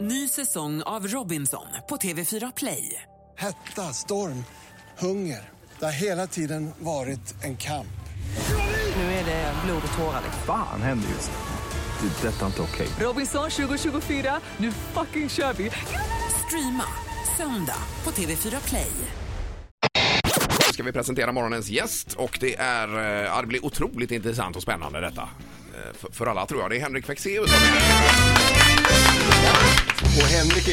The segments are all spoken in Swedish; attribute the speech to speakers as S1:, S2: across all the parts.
S1: Ny säsong av Robinson på TV4 Play.
S2: Hetta, storm, hunger. Det har hela tiden varit en kamp.
S1: Nu är det blod och tårar.
S3: Fan händer just nu. Det. är Detta är inte okej.
S1: Robinson 2024, nu fucking kör vi! Streama söndag på TV4 Play.
S4: ska vi presentera morgonens gäst och det är, eh, ja, det blir otroligt intressant och spännande detta. Eh, För, för alla tror jag. Det är Henrik Fexeus som är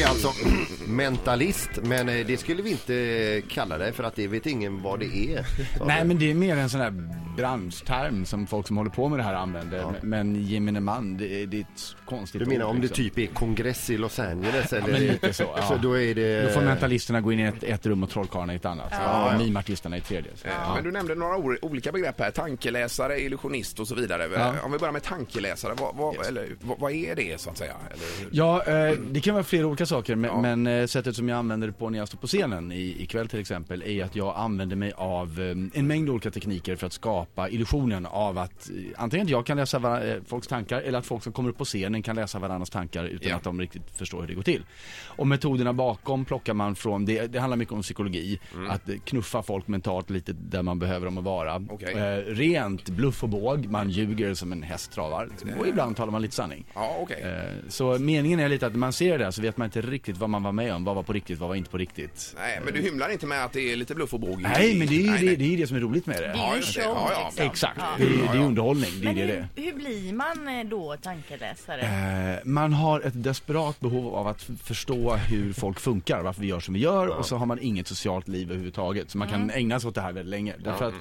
S5: alltså mentalist, men eh, det skulle vi inte kalla det för att det vet ingen vad det är.
S6: Nej men det är mer en sån här branschterm som folk som håller på med det här använder. Men gemene man, det är, det är ett konstigt
S5: Du menar
S6: ord,
S5: om det
S6: liksom.
S5: typ är kongress i Los Angeles eller?
S6: men lite så, ja.
S5: så då är det...
S6: Då får mentalisterna gå in i ett, ett rum och trollkarlarna i ett annat. Ja. Och mimartisterna i ett tredje. Så.
S4: Eh, Men du nämnde några olika begrepp här. Tankeläsare, illusionist och så vidare.
S6: Ja.
S4: Om vi börjar med tankeläsare, vad, vad, eller, vad, vad är det så att säga? Eller?
S6: Ja, eh, det kan vara flera olika saker men, men eh, sättet som jag använder det på när jag står på scenen i, ikväll till exempel är att jag använder mig av eh, en mängd olika tekniker för att skapa illusionen av att eh, antingen att jag kan läsa var, folks tankar eller att folk som kommer upp på scenen kan läsa varandras tankar utan
S4: Ja.
S6: att de riktigt förstår hur det går till. Och metoderna bakom plockar man från, det, det handlar mycket om psykologi, att eh, knuffa folk mentalt lite där man behöver dem att vara.
S4: Okej.
S6: Eh, rent bluff och båg, man ljuger som en häst travar. Liksom. Och ibland talar man lite sanning.
S4: Ja, okej.
S6: Eh, Så meningen är lite att när man ser det där så vet man inte riktigt vad man var med om. Vad var på riktigt, vad var inte på riktigt.
S4: Nej, men du hymlar inte med att det är lite bluff och båg? i-
S6: Nej, men det är ju
S4: Nej,
S6: det,
S4: nej.
S6: det, är ju det som är roligt med det.
S7: Det är
S4: Ja,
S7: ju
S4: just det.
S7: show
S4: Ja, ja.
S7: liksom.
S6: Exakt,
S7: Ja.
S6: det, är- det är underhållning. Det är
S7: Men
S6: det
S7: hur,
S6: det är.
S7: hur blir man eh, då tankeläsare?
S6: Eh, Man har ett desperat behov av att f- förstå hur folk funkar, varför vi gör som vi gör och så har man inget socialt liv överhuvudtaget. Så man kan ägna sig åt det här väldigt länge. Därför att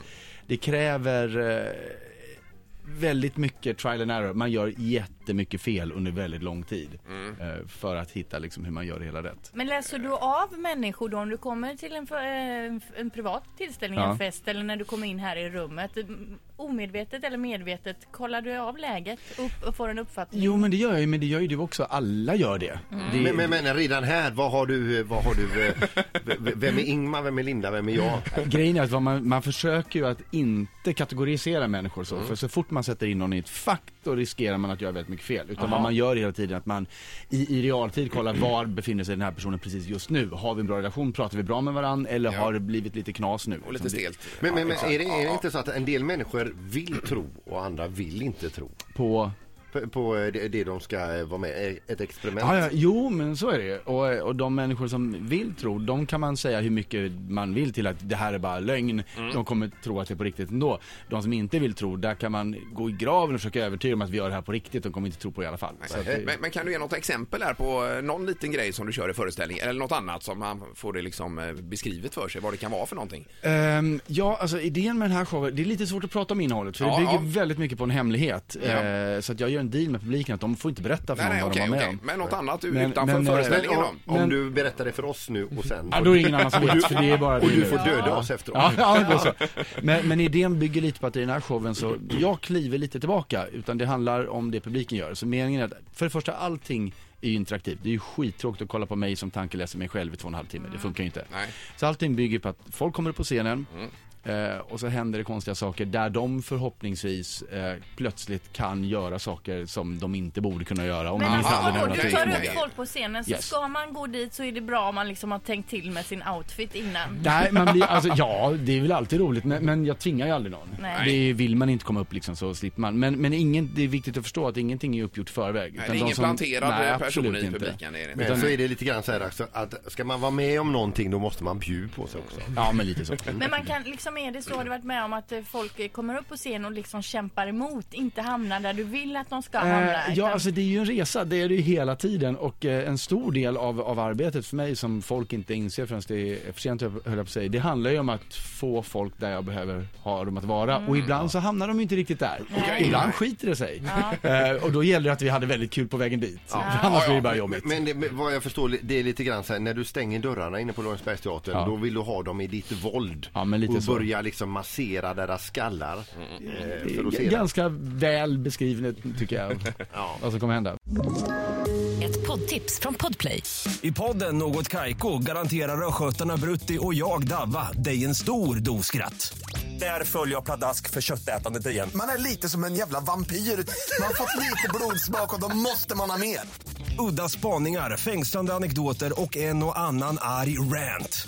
S6: det kräver eh, väldigt mycket trial and error. Man gör jättemycket fel under väldigt lång tid eh, för att hitta liksom hur man gör det hela rätt.
S7: Men läser du av människor då om du kommer till en, eh, en privat tillställning,
S6: Ja.
S7: en fest eller när du kommer in här i rummet? Mm, Omedvetet eller medvetet, kollar du av läget upp och får en uppfattning?
S6: Jo men det gör jag ju, men det gör ju du också. Alla gör det. det
S5: Men, men, men redan här, vad har du, vad har du, eh, vem är Ingmar, vem är Linda, vem är jag?
S6: Grejen är att man, man försöker ju att inte kategorisera människor så.
S5: Mm.
S6: För så fort man sätter in någon i ett fack då riskerar man att göra väldigt mycket fel. Utan vad man gör hela tiden att man i, i realtid kollar var befinner sig den här personen precis just nu. Har vi en bra relation? Pratar vi bra med varandra? Eller
S4: Ja.
S6: har det blivit lite knas nu?
S4: Och lite
S6: Liksom
S4: stelt.
S5: Men, men, men är det, är det inte så att en del människor vill tro och andra vill inte tro?
S6: På...
S5: På, eh, det, det de ska eh, vara med i, ett experiment?
S6: Ja, ja, jo men så är det och, och de människor som vill tro, de kan man säga hur mycket man vill till att det här är bara lögn.
S4: Mm.
S6: De kommer tro att det är på riktigt ändå. De som inte vill tro, där kan man gå i graven och försöka övertyga dem att vi gör det här på riktigt. De kommer inte tro på det i alla fall. Det,
S4: Men, men kan du ge något exempel här på eh, någon liten grej som du kör i föreställningen eller något annat som man får det liksom eh, beskrivet för sig vad det kan vara för någonting?
S6: Ehm, ja, alltså idén med den här showen, det är lite svårt att prata om innehållet för
S4: Ja,
S6: det bygger
S4: ja.
S6: väldigt mycket på en hemlighet.
S4: Ja.
S6: Eh, så att jag gör en deal med publiken att de får inte berätta för
S4: Nej, nej,
S6: någon vad
S4: okej,
S6: de var med
S4: okej.
S6: om.
S4: Men något annat
S6: Men-
S4: utanför
S6: men, eh,
S4: föreställningen
S5: om,
S4: då?
S5: om
S6: Men-
S5: du berättar det för oss nu och sen...
S6: Ja, då är det ingen annan som vet, för det är bara
S5: och du får döda oss efteråt.
S6: Ja, ja det är så. Men, men idén bygger lite på att i den här showen så, jag kliver lite tillbaka, utan det handlar om det publiken gör. Så meningen är att, för det första, allting är ju interaktivt. Det är ju skittråkigt att kolla på mig som tankeläser mig själv i två och en halv timme. Det funkar ju inte.
S4: Nej.
S6: Så allting bygger på att folk kommer upp på scenen eh, och så händer det konstiga saker där de förhoppningsvis eh, plötsligt kan göra saker som de inte borde kunna göra om
S7: Men
S6: inte
S7: alltså,
S6: hade
S7: om du tar upp folk på scenen så
S6: Yes.
S7: ska man gå dit så är det bra om man liksom har tänkt till med sin outfit innan.
S6: Nej, man blir, alltså, ja, det är väl alltid roligt, men, men jag tvingar ju aldrig någon.
S7: Nej.
S6: Det vill man inte komma upp liksom så slipper man. Men, men ingen, det är viktigt att förstå att ingenting är uppgjort förväg.
S4: Nej, det är ingen
S6: som-
S4: planterad
S6: Nej,
S4: person i
S6: inte.
S4: publiken. Det är det. inte.
S5: Men
S6: Utan-
S5: så är det lite grann så här också, att ska man vara med om någonting då måste man bjuda på sig också.
S6: Ja, men lite så.
S7: Men man kan liksom, är det så, har du varit med om att eh, folk eh, kommer upp på scen och liksom kämpar emot, inte hamnar där du vill att de ska hamna?
S6: Eh, ja,
S7: utan-
S6: alltså det är ju en resa, det är det ju hela tiden och eh, en stor del av, av arbetet för mig som folk inte inser förrän det är för sent höll jag på att säga, det handlar ju om att få folk där jag behöver ha dem att vara och ibland så hamnar de ju inte riktigt där. Ibland skiter det sig. Eh, och då gäller det att vi hade väldigt kul på vägen dit. För annars blir det bara jobbigt.
S5: Men det, men vad jag förstår, det är lite grann så här, när du stänger dörrarna inne på Lorensbergsteatern,
S6: Ja.
S5: då vill du ha dem i ditt våld.
S6: Ja, men lite
S5: och
S6: så.
S5: Börja liksom massera deras skallar. Eh, för att se.
S6: Ganska väl beskrivet tycker jag, vad som kommer hända.
S8: Ett poddtips från Podplay.
S9: I podden Något Kaiko garanterar östgötarna Brutti och jag, Davva, dig en stor dos skratt. Där följer jag pladask för köttätandet igen.
S10: Man är lite som en jävla vampyr. Man har fått lite blodsmak och då måste man ha mer.
S9: Udda spaningar, fängslande anekdoter och en och annan arg rant.